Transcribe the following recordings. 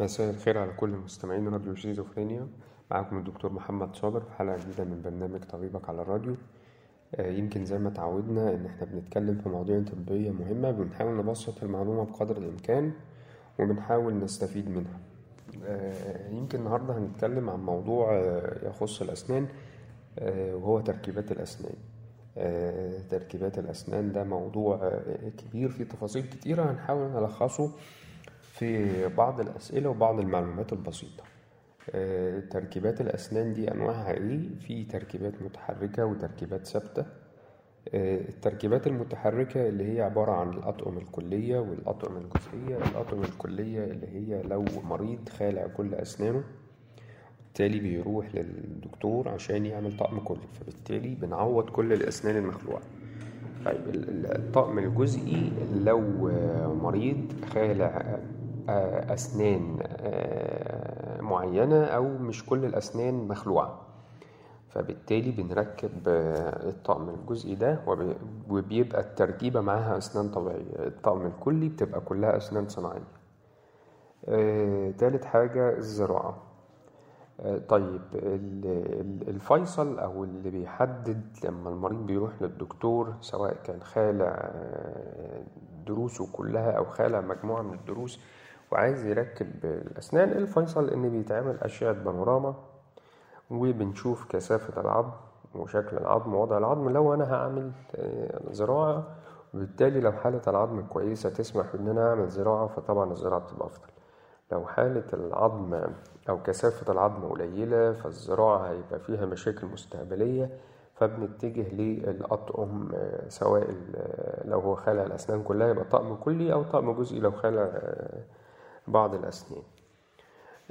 مساء الخير على كل مستمعين راديو شيزوفرينيا معاكم الدكتور محمد صابر في حلقة جديدة من برنامج طبيبك على الراديو. آه، يمكن زي ما تعودنا إن إحنا بنتكلم في مواضيع طبية مهمة بنحاول نبسط المعلومة بقدر الإمكان وبنحاول نستفيد منها. آه، يمكن النهاردة هنتكلم عن موضوع آه، يخص الأسنان وهو تركيبات الأسنان. تركيبات الأسنان ده موضوع كبير فيه تفاصيل كتيرة هنحاول نلخصه. في بعض الأسئلة وبعض المعلومات البسيطة. آه، تركيبات الأسنان دي أنواعها إيه؟ في تركيبات متحركة وتركيبات ثابتة. آه، التركيبات المتحركة اللي هي عبارة عن الأطقم الكلية والأطقم الجزئية الأطقم الكلية اللي هي لو مريض خالع كل أسنانه بالتالي بيروح للدكتور عشان يعمل طقم كلي فبالتالي بنعوض كل الأسنان المخلوعة. طيب ال- ال- الطقم الجزئي لو مريض خالع أسنان آه، معينة أو مش كل الأسنان مخلوعة. فبالتالي بنركب آه، الطقم الجزئي ده وب- وبيبقى التركيبة معاها أسنان طبيعية. الطقم الكلي بتبقى كلها أسنان صناعية. آه، تالت حاجة الزراعة. آه، طيب ال- ال- الفيصل أو اللي بيحدد لما المريض بيروح للدكتور سواء كان خالع آه، دروسه كلها أو خالع مجموعة من الدروس وعايز يركب الأسنان. الفيصل إن بيتعمل أشعة بانوراما وبنشوف كثافة العظم وشكل العظم ووضع العظم. لو أنا هعمل آه، زراعة وبالتالي لو حالة العظم كويسة تسمح إن أنا أعمل زراعة فطبعا الزراعة بتبقى أفضل. لو حالة العظم أو كثافة العظم قليلة فالزراعة هيبقى فيها مشاكل مستقبلية فبنتجه للأطقم آه، سواء ال- لو هو خالع الأسنان كلها يبقى طقم كلي أو طقم جزئي لو خالع آه، بعض الأسنان.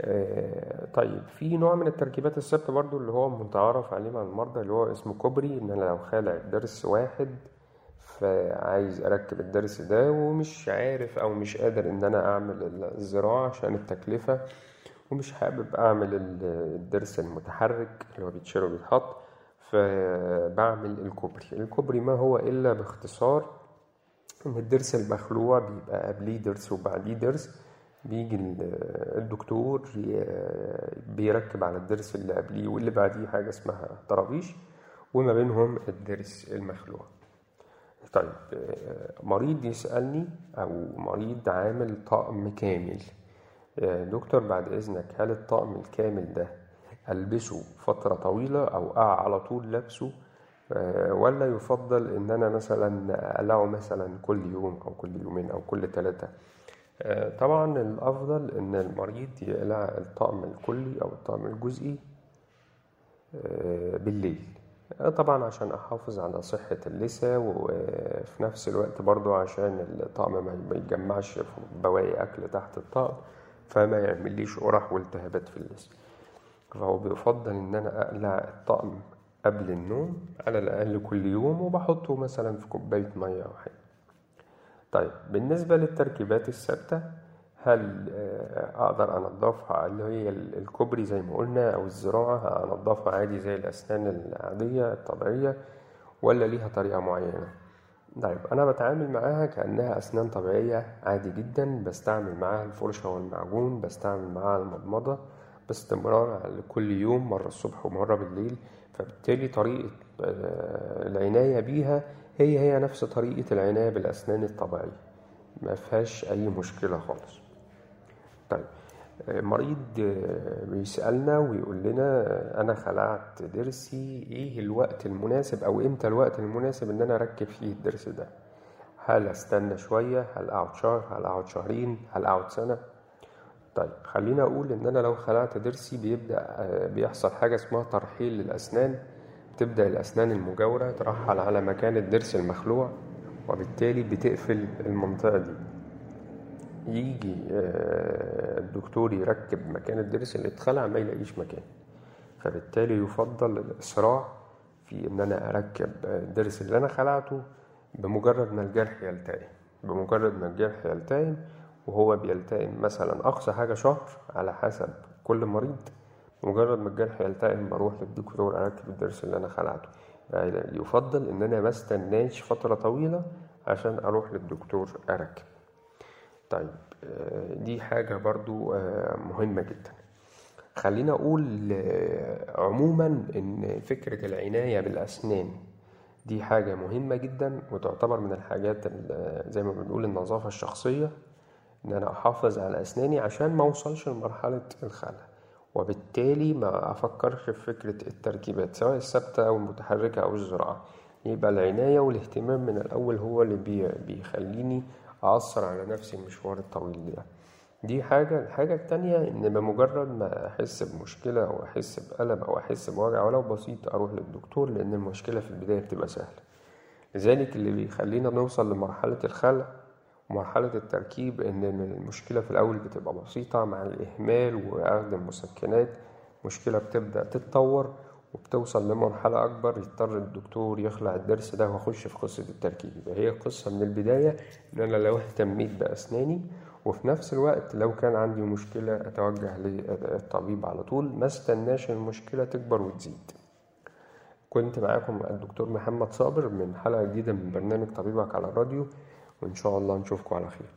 آه، طيب في نوع من التركيبات الثابتة برضو اللي هو متعارف عليه مع المرضى اللي هو اسمه كوبري إن أنا لو خالع ضرس واحد فعايز أركب الضرس ده ومش عارف أو مش قادر إن أنا أعمل الزراعة عشان التكلفة ومش حابب أعمل ال- الضرس المتحرك اللي هو بيتشال وبيتحط فبعمل الكوبري. الكوبري ما هو إلا باختصار إن الضرس المخلوع بيبقى قبليه ضرس وبعديه ضرس بيجي ال- الدكتور بيركب على الضرس اللي قبليه واللي بعديه حاجة اسمها طرابيش وما بينهم الضرس المخلوع. طيب آه، مريض يسألني أو مريض عامل طقم كامل. آه، دكتور بعد إذنك هل الطقم الكامل ده ألبسه فترة طويلة أو أقع على طول لابسه؟ آه، ولا يفضل إن أنا مثلا أقلعه مثلا كل يوم أو كل يومين أو كل ثلاثة طبعا الأفضل إن المريض يقلع الطقم الكلي أو الطقم الجزئي آه، بالليل. آه، طبعا عشان أحافظ على صحة اللثة وفي نفس الوقت برضو عشان الطقم ما يتجمعش بواقي أكل تحت الطقم فما يعمليش قرح والتهابات في اللثة. فهو بيفضل إن أنا أقلع الطقم قبل النوم على الأقل كل يوم وبحطه مثلا في كوباية مية أو حاجة. طيب بالنسبة للتركيبات الثابتة هل آه، أقدر أنضفها اللي هي ال- الكوبري زي ما قلنا أو الزراعة أنضفها عادي زي الأسنان العادية الطبيعية ولا ليها طريقة معينة؟ طيب أنا بتعامل معاها كأنها أسنان طبيعية عادي جدا بستعمل معاها الفرشة والمعجون بستعمل معاها المضمضة باستمرار على كل يوم مرة الصبح ومرة بالليل فبالتالي طريقة آه، العناية بيها هي هي نفس طريقة العناية بالأسنان الطبيعية. ما فيهاش أي مشكلة خالص. طيب مريض بيسألنا ويقول لنا أنا خلعت ضرسي إيه الوقت المناسب أو إمتى الوقت المناسب إن أنا أركب فيه الضرس ده؟ هل أستنى شوية؟ هل أقعد شهر؟ هل أقعد شهرين؟ هل أقعد سنة؟ طيب خلينا أقول إن أنا لو خلعت ضرسي بيبدأ بيحصل حاجة اسمها ترحيل للأسنان. تبدأ الأسنان المجاورة ترحل على مكان الضرس المخلوع وبالتالي بتقفل المنطقة دي. يجي آه، الدكتور يركب مكان الضرس اللي اتخلع ما يلاقيش مكان. فبالتالي يفضل الإسراع في إن أنا أركب الضرس اللي أنا خلعته بمجرد ما الجرح يلتئم. بمجرد ما الجرح يلتئم وهو بيلتئم مثلا أقصى حاجة شهر على حسب كل مريض مجرد ما الجرح يلتئم بروح للدكتور أركب الضرس اللي أنا خلعته. يعني يفضل إن أنا ما استناش فترة طويلة عشان أروح للدكتور أركب. طيب آه، دي حاجة برضو آه، مهمة جدا. خلينا أقول آه، عموما إن فكرة العناية بالأسنان دي حاجة مهمة جدا وتعتبر من الحاجات ال- زي ما بنقول النظافة الشخصية إن أنا أحافظ على أسناني عشان ما أوصلش لمرحلة الخلع. وبالتالي ما أفكرش في فكرة التركيبات سواء الثابتة أو المتحركة أو الزراعة. يبقى العناية والاهتمام من الأول هو اللي بي- بيخليني أأثر على نفسي المشوار الطويل ده. دي حاجة. الحاجة التانية إن بمجرد ما أحس بمشكلة أو أحس بألم أو أحس بوجع ولو بسيط أروح للدكتور لأن المشكلة في البداية بتبقى سهلة. لذلك اللي بيخلينا نوصل لمرحلة الخلع ومرحلة التركيب إن المشكلة في الأول بتبقى بسيطة مع الإهمال وأخذ المسكنات. مشكلة بتبدأ تتطور وبتوصل لمرحلة أكبر يضطر الدكتور يخلع الضرس ده ويخش في قصة التركيب. يبقى هي قصة من البداية إن أنا لو اهتميت بأسناني وفي نفس الوقت لو كان عندي مشكلة أتوجه للطبيب على طول. ما استناش المشكلة تكبر وتزيد. كنت معاكم الدكتور محمد صابر من حلقة جديدة من برنامج طبيبك على الراديو. وإن شاء الله نشوفكم على خير.